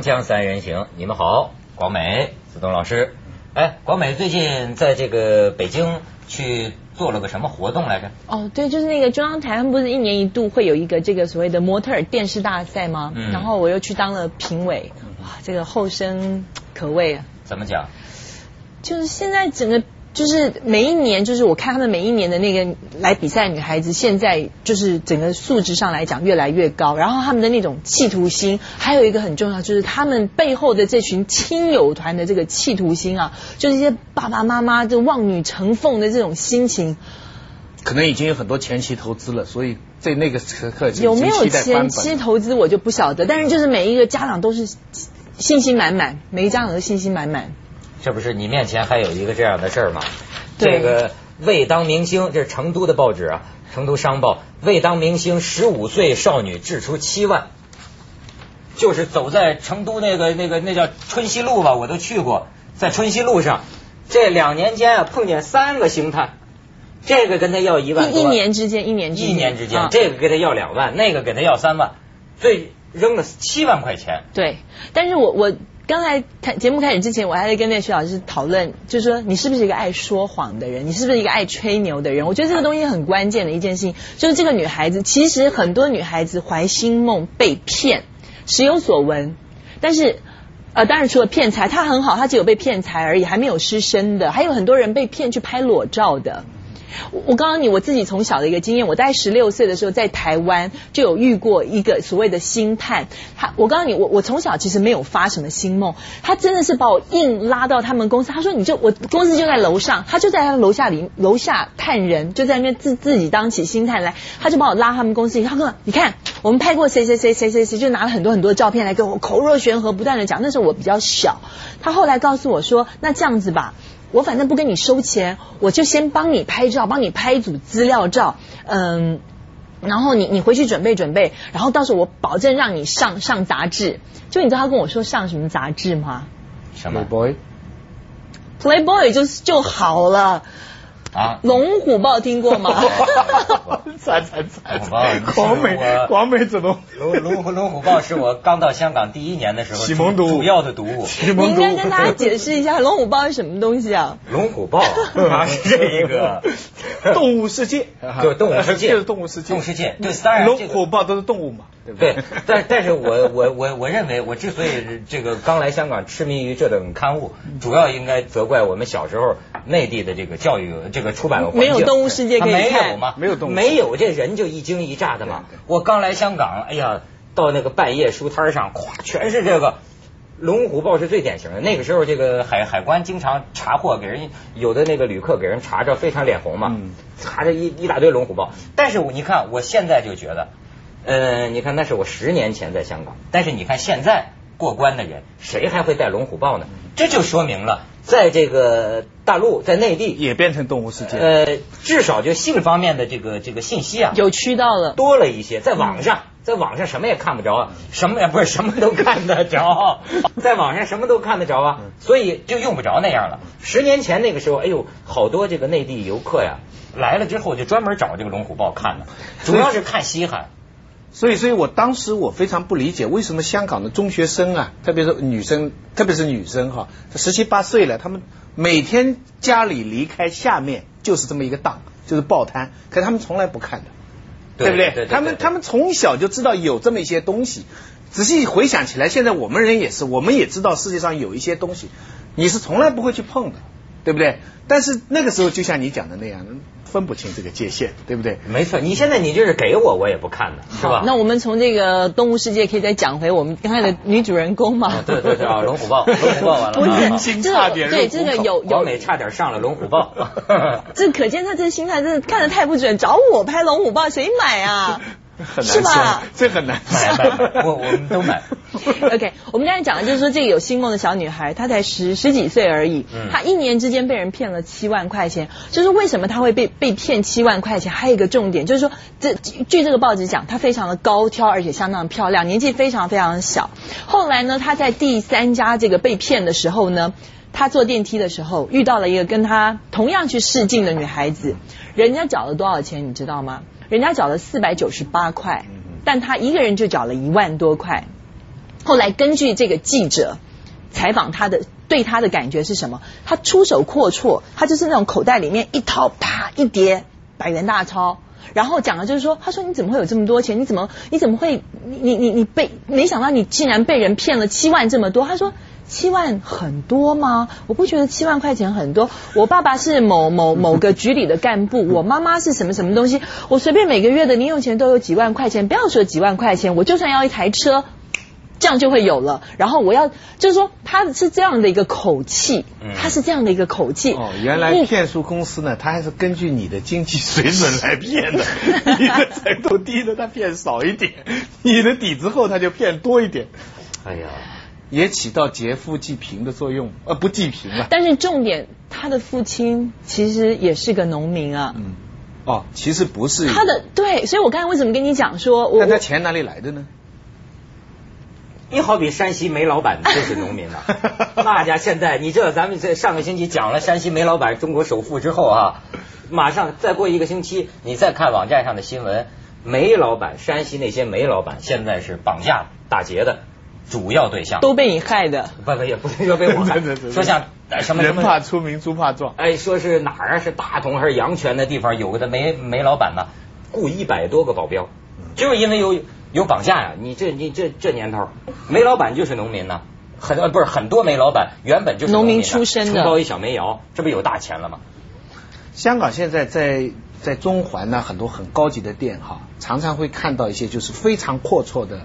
锵锵三人行，你们好，广美、子东老师。哎，广美最近在这个北京去做了个什么活动来着？哦，对，就是那个中央台，他们不是一年一度会有一个这个所谓的模特儿电视大赛吗？嗯然后我又去当了评委，哇，这个后生可畏啊！怎么讲？就是现在整个就是每一年，就是我看他们每一年的那个来比赛女孩子，现在就是整个素质上来讲越来越高，然后他们的那种企图心，还有一个很重要，就是他们背后的这群亲友团的这个企图心啊，就是一些爸爸妈妈就望女成凤的这种心情，可能已经有很多前期投资了，所以在那个时刻有没有前期投资我就不晓得，但是就是每一个家长都是信心满满，每一家长都信心满满。这不是你面前还有一个这样的事儿吗？这个未当明星，这是成都的报纸啊，成都商报，未当明星十五岁少女掷出七万，就是走在成都那个那个那叫春熙路吧，我都去过，在春熙路上，这两年间啊碰见三个星探，这个跟他要一万多，一一年之间，一年之间，一年之间，啊这个给他要两万，那个给他要三万，最扔了七万块钱。对，但是我我刚才开节目开始之前，我还在跟那徐老师讨论，就是说你是不是一个爱说谎的人，你是不是一个爱吹牛的人？我觉得这个东西很关键的一件事情，就是这个女孩子，其实很多女孩子怀新梦被骗，时有所闻，但是。呃，当然除了骗财，她很好，她只有被骗财而已，还没有失身的，还有很多人被骗去拍裸照的。我我告诉你，我自己从小的一个经验，我在十六岁的时候在台湾就有遇过一个所谓的星探，他我告诉你，我我从小其实没有发什么新梦，他真的是把我硬拉到他们公司，他说你就我公司就在楼上，他就在他楼下里楼下探人，就在那边自自己当起星探来，他就把我拉他们公司，他说你看我们拍过谁谁谁谁谁谁，就拿了很多很多照片来跟我口若悬河不断的讲，那时候我比较小，他后来告诉我说，那这样子吧。我反正不跟你收钱，我就先帮你拍照，帮你拍一组资料照，嗯，然后你你回去准备准备，然后到时候我保证让你上上杂志。就你知道他跟我说上什么杂志吗什么 boy，？Playboy 就是就好了，啊？龙虎豹听过吗？惨惨惨龙虎豹惨！广美我广美子龙？龙龙虎龙虎豹是我刚到香港第一年的时候启蒙读物主要的读物。你启蒙读应该跟大家解释一下龙虎豹是什么东西啊？龙虎豹它是 这一个动物世界，对动物世界 就是动物世界，动物世界对当然龙这个虎豹都是动物嘛，对不对，但但是我我我我认为，我之所以这个刚来香港痴迷于这等刊物，主要应该责怪我们小时候内地的这个教育这个出版环境没有动物世界可以看没有吗？没有动物没有这人就一惊一乍的嘛。我刚来香港，哎呀，到那个半夜书摊上，咵，全是这个。龙虎豹是最典型的，那个时候这个海海关经常查获，给人有的那个旅客给人查着非常脸红嘛，嗯查着一一大堆龙虎豹。但是我你看，我现在就觉得，呃，你看那是我十年前在香港，但是你看现在过关的人，谁还会带龙虎豹呢？这就说明了，在这个大陆，在内地，也变成动物世界。呃，至少就性方面的这个这个信息啊，有渠道了。多了一些，在网上，在网上什么也看不着啊，什么也不是什么都看得着，在网上什么都看得着啊，所以就用不着那样了。十年前那个时候，哎呦，好多这个内地游客呀来了之后就专门找这个龙虎豹看呢，主要是看稀罕。所以，所以我当时我非常不理解，为什么香港的中学生啊，特别是女生，特别是女生哈，十七八岁了，他们每天家里离开下面就是这么一个档，就是报摊，可是他们从来不看的，不对？对对对他们对他们从小就知道有这么一些东西。仔细回想起来，现在我们人也是，我们也知道世界上有一些东西，你是从来不会去碰的，对不对？但是那个时候就像你讲的那样，分不清这个界限，对不对？没错，你现在你就是给我，我也不看的，是吧，？那我们从这个动物世界可以再讲回我们刚才的女主人公嘛？啊对对对啊，龙虎豹，龙虎豹完了，不是 这对这个有有王美差点上了龙虎豹。这可见他这个心态真的看的太不准，找我拍龙虎豹谁买啊？很难是吧说，这很难买我我们都买。OK，我们刚才讲的就是说，这个有星梦的小女孩，她才十十几岁而已，嗯她一年之间被人骗了七万块钱。就是为什么她会被被骗七万块钱？还有一个重点就是说，这据这个报纸讲，她非常的高挑，而且相当漂亮，年纪非常非常小。后来呢，她在第三家这个被骗的时候呢。她坐电梯的时候遇到了一个跟她同样去试镜的女孩子，人家缴了多少钱你知道吗？人家缴了四百九十八块，但他一个人就缴了一万多块。后来根据这个记者采访他的对他的感觉是什么？他出手阔绰，他就是那种口袋里面一掏，啪一叠百元大钞。然后讲的就是说，他说你怎么会有这么多钱？你怎么你怎么会你你你被没想到你竟然被人骗了七万这么多？他说七万很多吗？我不觉得七万块钱很多。我爸爸是某某某个局里的干部，我妈妈是什么什么东西？我随便每个月的零用钱都有几万块钱，不要说几万块钱，我就算要一台车。这样就会有了。然后我要就是说，他是这样的一个口气，他是这样的一个口气。哦，原来骗术公司呢，他还是根据你的经济水准来骗的。你的程度低的，他骗少一点；你的底子厚，他就骗多一点。哎呀，也起到劫富济贫的作用，呃，不济贫了。但是重点，他的父亲其实也是个农民啊。嗯。哦，其实不是。他的对，所以我刚才为什么跟你讲说，我那他钱哪里来的呢？你好比山西煤老板就是农民了，那家现在你知道咱们在上个星期讲了山西煤老板中国首富之后啊，马上再过一个星期，你再看网站上的新闻，煤老板山西那些煤老板现在是绑架打劫的主要对象，都被你害的，不不也不 是说被我害，说像什么人怕出名猪怕壮，哎，说是哪儿是大同还是阳泉的地方有个的煤煤老板呢，雇一百多个保镖，就是因为有。有绑架呀！你这你这这年头，煤老板就是农民呢，很多不是很多煤老板原本就是农民出身的，承包一小煤窑，这不有大钱了吗？香港现在在在中环呢，很多很高级的店哈，常常会看到一些就是非常阔绰的。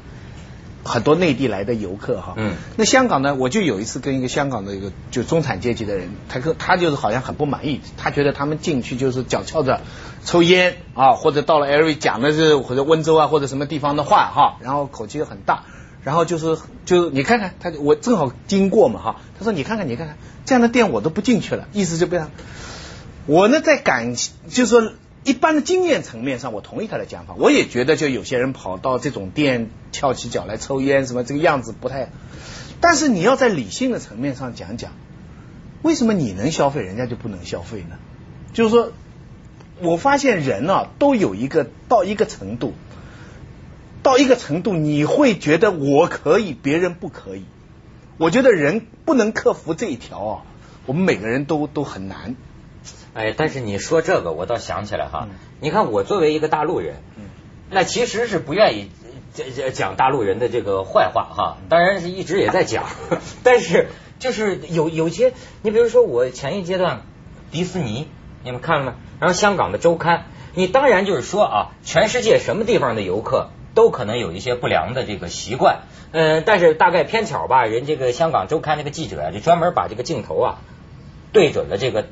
很多内地来的游客哈，嗯，那香港呢？我就有一次跟一个香港的一个就中产阶级的人，他跟他就是好像很不满意，他觉得他们进去就是脚翘着抽烟啊，或者到了 LV 讲的是或者温州啊或者什么地方的话哈，然后口气又很大，然后就是就你看看他，我正好经过嘛哈，他说你看看你看看这样的店我都不进去了，意思就非常，我呢在感就是说。一般的经验层面上，我同意他的讲法。我也觉得，就有些人跑到这种店翘起脚来抽烟，什么这个样子不太。但是你要在理性的层面上讲讲，为什么你能消费，人家就不能消费呢？就是说，我发现人啊，都有一个到一个程度，到一个程度，你会觉得我可以，别人不可以。我觉得人不能克服这一条啊，我们每个人都都很难。哎，但是你说这个，我倒想起来哈。你看，我作为一个大陆人，那其实是不愿意讲讲大陆人的这个坏话哈。当然是一直也在讲，但是就是有有些，你比如说我前一阶段迪士尼，你们看了吗？然后香港的周刊，你当然就是说啊，全世界什么地方的游客都可能有一些不良的这个习惯，嗯，但是大概偏巧吧，人这个香港周刊那个记者啊，就专门把这个镜头啊对准了这个。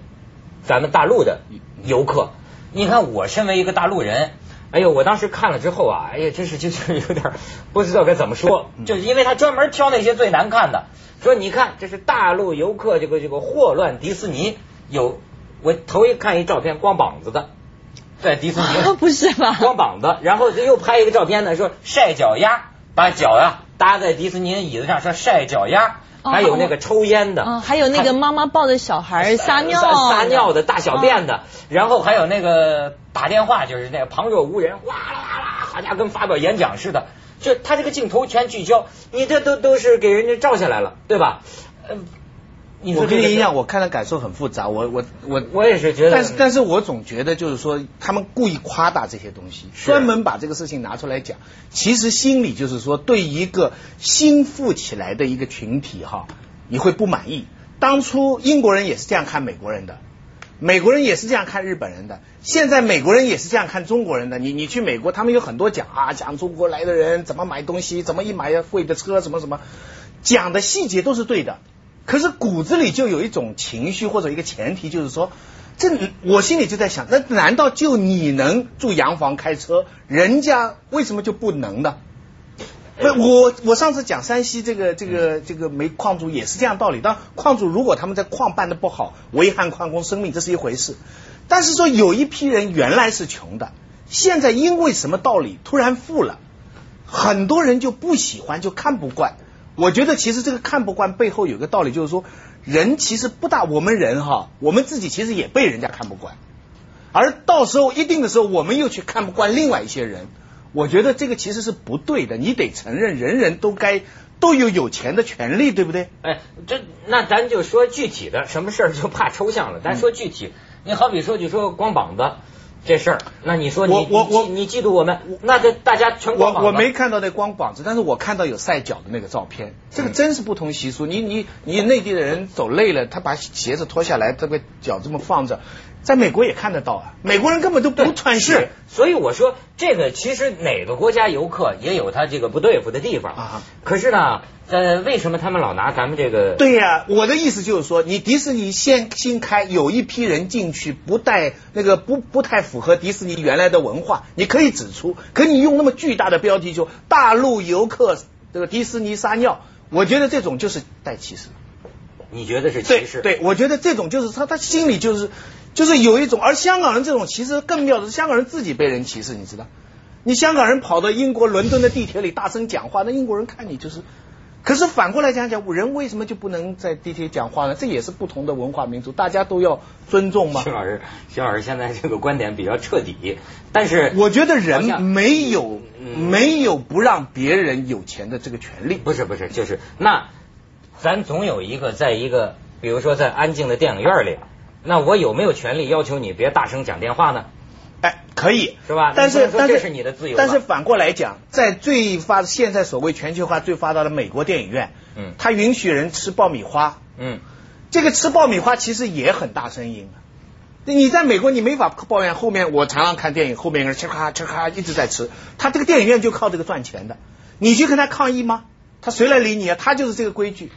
咱们大陆的游客，你看我身为一个大陆人，哎呦，我当时看了之后啊，哎呀，真是就是有点不知道该怎么说，就是因为他专门挑那些最难看的，说你看这是大陆游客这个这个霍乱迪士尼，有我头一看一照片光膀子的，在迪士尼。不是吧？光膀子，然后又拍一个照片呢，说晒脚丫，把脚呀搭在迪士尼的椅子上，说晒脚丫。还有那个抽烟的，还有那个妈妈抱着小孩撒尿。撒尿的大小便的，然后还有那个打电话就是那个旁若无人，哇啦哇啦，好家伙跟发表演讲似的，就他这个镜头全聚焦，你这都都是给人家照下来了，对吧？嗯。我跟你一样，我看了感受很复杂。我我我我也是觉得，但是但是我总觉得就是说，他们故意夸大这些东西，专门把这个事情拿出来讲。其实心里就是说，对一个新富起来的一个群体哈，你会不满意。当初英国人也是这样看美国人的，美国人也是这样看日本人的，现在美国人也是这样看中国人的。你你去美国，他们有很多讲啊，讲中国来的人怎么买东西，怎么一买贵的车，什么什么，讲的细节都是对的。可是骨子里就有一种情绪或者一个前提，就是说，这我心里就在想，那难道就你能住洋房开车，人家为什么就不能呢？不，我我上次讲山西这个这个这个煤矿主也是这样道理。当矿主如果他们在矿办的不好，危害矿工生命，这是一回事。但是说有一批人原来是穷的，现在因为什么道理突然富了，很多人就不喜欢，就看不惯。我觉得其实这个看不惯背后有个道理，就是说人其实不大，我们人哈，我们自己其实也被人家看不惯，而到时候一定的时候，我们又去看不惯另外一些人。我觉得这个其实是不对的，你得承认，人人都该都有有钱的权利，对不对？哎，这那咱就说具体的，什么事儿就怕抽象了。咱说具体，你好比说就说光膀子这事儿，那你说你我我我你你嫉妒我们，那这大家全光膀子。我我没看到那光膀子，但是我看到有晒脚的那个照片，这个真是不同习俗。你你你内地的人走累了，他把鞋子脱下来，这个脚这么放着，在美国也看得到啊。美国人根本都不穿是，，所以我说这个其实哪个国家游客也有他这个不对付的地方啊可是呢，呃，为什么他们老拿咱们这个？对呀、我的意思就是说，你迪士尼先新开，有一批人进去不带那个不不太符合迪士尼原来的文化，你可以指出。可你用那么巨大的标题就大陆游客这个迪士尼撒尿，我觉得这种就是带歧视。你觉得是歧视？对，我觉得这种就是他他心里就是就是有一种，而香港人这种其实更妙的是，香港人自己被人歧视，你知道？你香港人跑到英国伦敦的地铁里大声讲话，那英国人看你就是。可是反过来讲讲，人为什么就不能在地铁讲话呢？这也是不同的文化民族，大家都要尊重嘛徐。老师，徐老师现在这个观点比较彻底，但是我觉得人没有嗯没有不让别人有钱的这个权利。不是不是，就是那咱总有一个在一个，比如说在安静的电影院里，那我有没有权利要求你别大声讲电话呢？哎，可以是吧但是但是这是你的自由吧但是反过来讲，在最发现在所谓全球化最发达的美国电影院，嗯它允许人吃爆米花，嗯，这个吃爆米花其实也很大声音啊。你在美国你没法抱怨后面，我常常看电影，后面人吃咔吃咔一直在吃，他这个电影院就靠这个赚钱的，你去跟他抗议吗？他谁来理你啊？他就是这个规矩，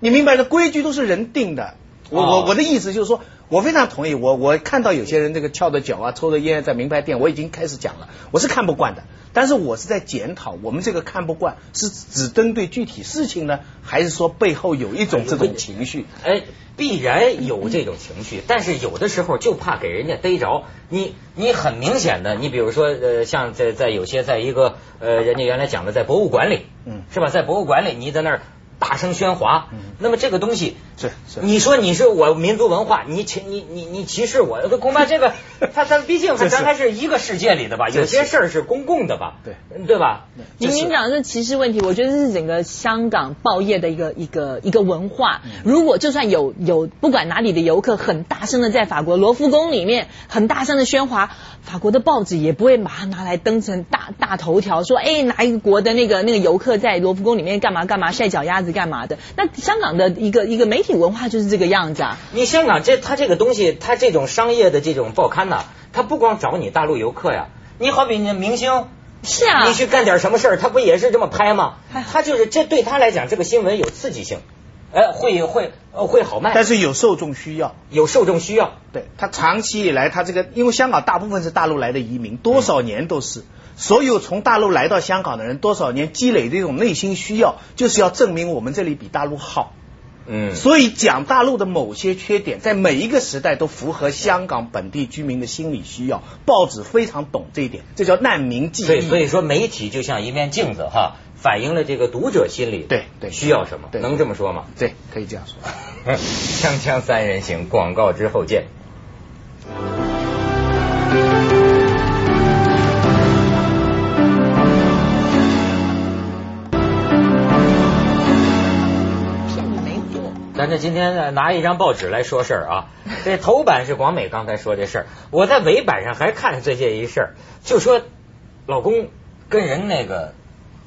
你明白的，规矩都是人定的。我哦我我的意思就是说，我非常同意。我我看到有些人这个翘着脚啊，抽着烟在名牌店，我已经开始讲了，我是看不惯的。但是我是在检讨，我们这个看不惯是只针对具体事情呢，还是说背后有一种这种情绪？哎，必然有这种情绪，但是有的时候就怕给人家逮着你。你很明显的，你比如说，呃，像在在有些在一个呃，人家原来讲的在博物馆里，嗯是吧？在博物馆里，你在那儿大声喧哗，嗯那么这个东西。是是。你说你是我民族文化，你歧你你你歧视我，恐怕这个 他他毕竟咱还是一个世界里的吧，有些事儿是公共的吧，对对吧？您您讲的这歧视问题，我觉得这是整个香港报业的一个一个一个文化。嗯如果就算有有不管哪里的游客很大声的在法国罗浮宫里面很大声的喧哗，法国的报纸也不会马上拿来登成大大头条，说哎哪一个国的那个那个游客在罗浮宫里面干嘛干嘛晒脚丫子干嘛的。那香港的一个一个媒体文化就是这个样子啊。你香港这它这个东西，它这种商业的这种报刊呐，它不光找你大陆游客呀，你好比你明星。是啊你去干点什么事儿，他不也是这么拍吗他就是这对他来讲，这个新闻有刺激性，哎，会会呃会好卖，但是有受众需要。有受众需要。对他长期以来，他这个因为香港大部分是大陆来的移民，多少年都是。所有从大陆来到香港的人，多少年积累这种内心需要，就是要证明我们这里比大陆好。嗯所以讲大陆的某些缺点，在每一个时代都符合香港本地居民的心理需要。报纸非常懂这一点，这叫难民记对，忆。所以说媒体就像一面镜子哈，反映了这个读者心理，对对需要什么，对能这么说吗？对，可以这样说。锵锵三人行，广告之后见。货。咱这今天呢拿一张报纸来说事儿啊，这头版是广美刚才说这事儿，我在尾版上还看见最近一事儿，就说老公跟人那个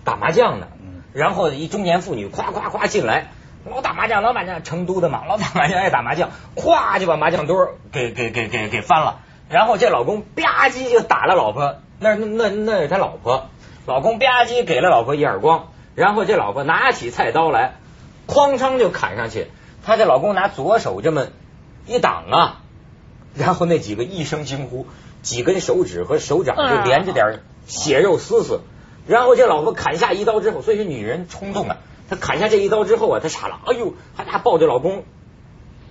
打麻将呢，然后一中年妇女夸夸夸进来，老打麻将，老打麻将，成都的嘛，老打麻将爱打麻将，咵就把麻将桌给给给给给翻了，然后这老公吧唧就打了老婆，那那那那是他老婆，老公吧唧给了老婆一耳光，然后这老婆拿起菜刀来。哐当就砍上去，她这老公拿左手这么一挡啊，然后那几个一声惊呼，几根手指和手掌就连着点血肉丝丝，然后这老婆砍下一刀之后，所以说女人冲动啊，她砍下这一刀之后啊，她傻了，哎呦，还大抱着老公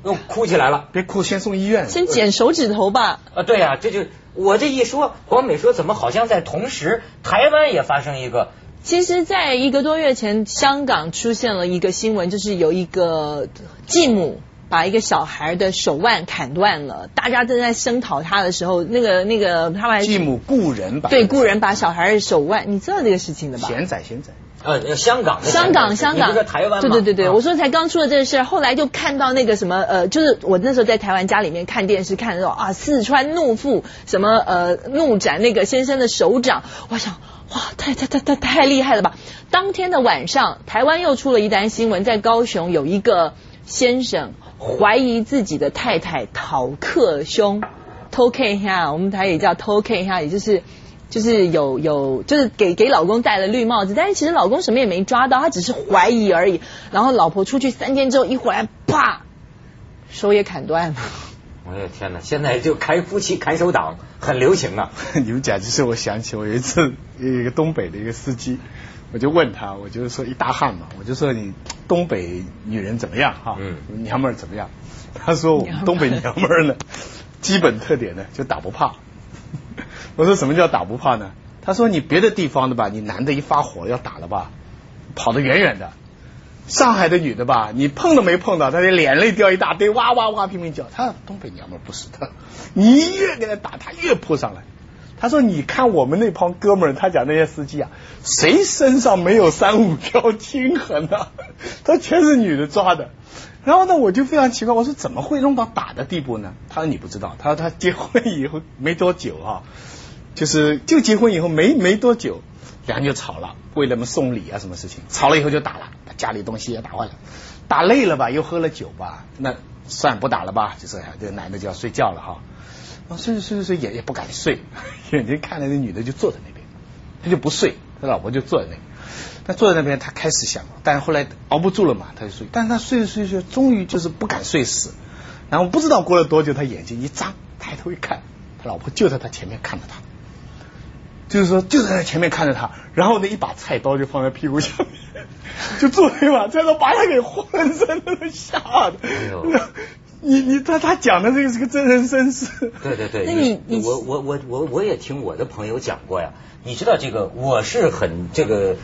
又哭起来了。别哭，先送医院。先剪手指头吧。啊，对啊，这就我这一说，广美说怎么好像在同时，台湾也发生一个其实，在一个多月前，香港出现了一个新闻，就是有一个继母把一个小孩的手腕砍断了。大家正在声讨他的时候，那个那个他们还继母雇人把？对雇人把小孩的手腕，你知道这个事情的吧？贤仔贤仔。呃，香港香港，香港，你不是说台湾吗？对对对对，啊我说才刚出了这个事儿，后来就看到那个什么呃，就是我那时候在台湾家里面看电视，看那种啊四川怒妇什么呃怒斩那个先生的手掌，我想哇，太太太太太厉害了吧！当天的晚上，台湾又出了一单新闻，在高雄有一个先生怀疑自己的太太讨克凶，偷 K 一下，我们台也叫偷 K 一下，也就是。就是有有，就是给给老公戴了绿帽子，但是其实老公什么也没抓到，他只是怀疑而已。然后老婆出去三天之后一回来，啪，手也砍断了。我的天哪！现在就开夫妻砍手党很流行啊。你们讲，就是我想起我有一次有一个东北的一个司机，我就问他，我就是说一大汉嘛，我就说你东北女人怎么样哈？嗯娘们儿怎么样？他说我们东北娘们儿呢，基本特点呢就打不怕。我说什么叫打不怕呢？他说你别的地方的吧，你男的一发火要打了吧，跑得远远的。上海的女的吧，你碰都没碰到，她的眼泪掉一大堆，哇哇哇拼命叫。她东北娘们儿不是的，你越给她打，她越扑上来。他说：“你看我们那帮哥们儿，他讲那些司机啊，谁身上没有三五条青痕啊？他全是女的抓的。然后呢，我就非常奇怪，我说怎么会弄到打的地步呢？他说你不知道，他说他结婚以后没多久啊，就是就结婚以后没没多久，两人就吵了，为了么送礼啊什么事情，吵了以后就打了，把家里东西也打坏了，打累了吧，又喝了酒吧，那算不打了吧，就是这个男的就要睡觉了哈。啊，睡睡睡睡也也不敢睡，眼睛看着那女的就坐在那边，他就不睡，他老婆就坐在那里。他坐在那边，他开始想，但是后来熬不住了嘛，他就睡。但是他睡着睡着，终于就是不敢睡死。然后不知道过了多久，他眼睛一张，抬头一看，他老婆就在他前面看着他，就是说就在他前面看着他。然后那，一把菜刀就放在屁股下面，就做了一把菜刀，把他给浑身都吓的。哎呦你你他他讲的这个是个真人真事。对对对，那你你我我我我我也听我的朋友讲过呀。你知道这个，我是很这个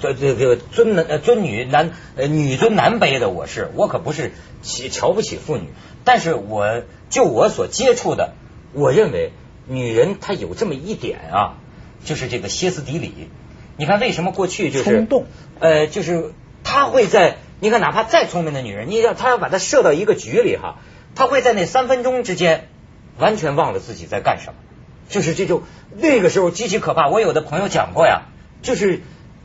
这这个尊男呃尊女男呃女尊男卑的，我是我可不是起瞧不起妇女，但是我就我所接触的，我认为女人她有这么一点啊，就是这个歇斯底里。你看为什么过去就是冲动呃，就是他会在你看哪怕再聪明的女人，你要他要把她设到一个局里哈，他会在那三分钟之间完全忘了自己在干什么。就是这种那个时候极其可怕。我有的朋友讲过呀，就是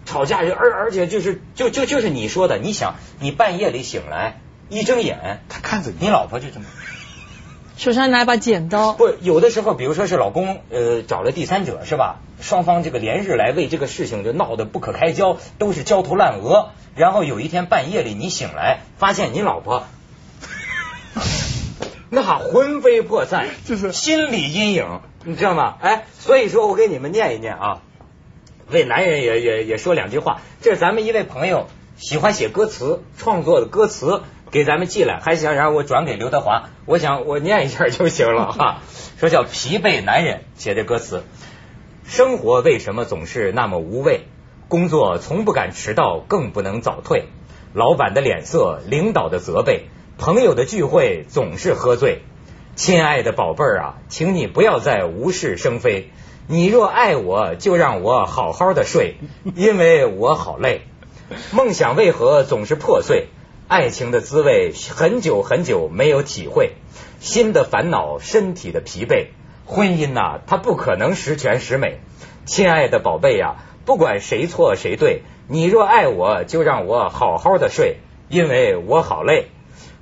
吵架，而而且就是就就就是你说的，你想你半夜里醒来一睁眼，他看着你你老婆就这么手上拿一把剪刀，不有的时候，比如说是老公呃找了第三者是吧？双方这个连日来为这个事情就闹得不可开交，都是焦头烂额。然后有一天半夜里你醒来，发现你老婆。那魂飞魄散，就是心理阴影，你知道吗？哎，所以说我给你们念一念啊，为男人也也也说两句话。这是咱们一位朋友喜欢写歌词创作的歌词，给咱们寄来，还想让我转给刘德华，我想我念一下就行了哈。说叫疲惫男人写的歌词，生活为什么总是那么无味？工作从不敢迟到，更不能早退。老板的脸色，领导的责备，朋友的聚会总是喝醉。亲爱的宝贝儿啊，请你不要再无事生非。你若爱我，就让我好好的睡，因为我好累。梦想为何总是破碎？爱情的滋味很久很久没有体会。心的烦恼，身体的疲惫。婚姻呐、它不可能十全十美。亲爱的宝贝呀、不管谁错谁对，你若爱我，就让我好好的睡，因为我好累。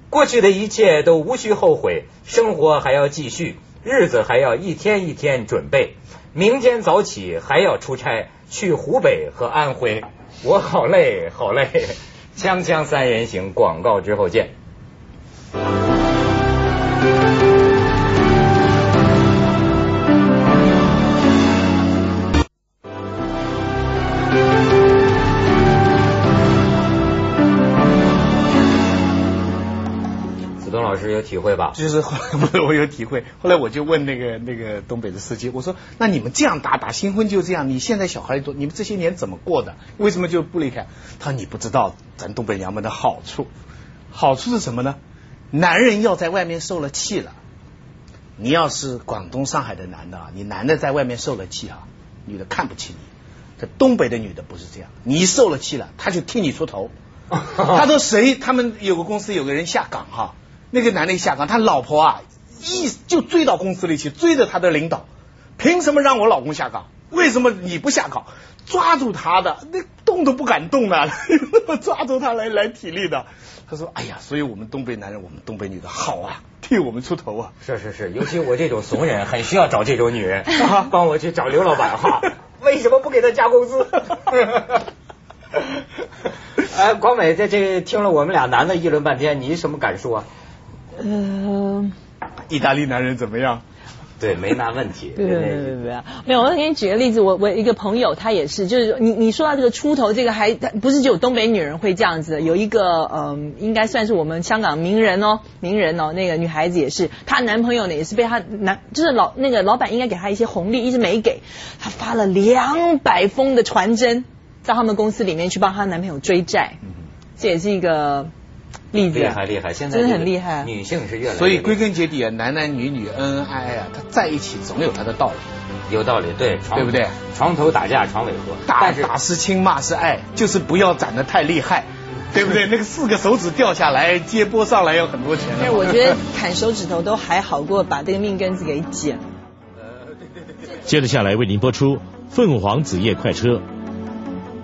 过去的一切都无需后悔，生活还要继续，日子还要一天一天准备。明天早起还要出差，去湖北和安徽。我好累，好累。锵锵三人行，广告之后见。师有体会吧？就是后来我我有体会，后来我就问那个那个东北的司机，我说那你们这样打打新婚就这样，你现在小孩多，你们这些年怎么过的？为什么就不离开？他说你不知道咱东北娘们的好处，好处是什么呢？男人要在外面受了气了，你要是广东上海的男的啊，你男的在外面受了气啊，女的看不起你。这东北的女的不是这样，你一受了气了，她就替你出头。他说谁？他们有个公司有个人下岗哈，那个男的一下岗，他老婆啊一就追到公司里去，追着他的领导，凭什么让我老公下岗？为什么你不下岗？抓住他的，那动都不敢动的，抓住他来来体力的。他说：“哎呀，所以我们东北男人，我们东北女的好啊，替我们出头啊。”是是是，尤其我这种怂人，很需要找这种女人，帮我去找刘老板哈。为什么不给他加工资？哎，广美在这听了我们俩男的议论半天，你什么感受啊？呃，意大利男人怎么样？对，没那问题。对对对没有，我给你举个例子，我我一个朋友，他也是，就是你你说到这个出头，这个还不是只有东北女人会这样子，有一个嗯，应该算是我们香港名人哦，名人哦，那个女孩子也是，她男朋友呢也是被她男，就是老那个老板应该给她一些红利，一直没给，她发了两百封的传真到他们公司里面去帮她男朋友追债，这也是一个。例子厉害厉害，现在真的很厉害。女性是越来越，所以归根结底啊，男男女女恩恩爱爱啊，他在一起总有他的道理，有道理，对，对不对？床头打架床尾和，打打是亲，骂是爱，就是不要攒得太厉害，对不对？那个四个手指掉下来接波上来要很多钱。但是我觉得砍手指头都还好过把这个命根子给剪。接着下来为您播出《凤凰子夜快车》。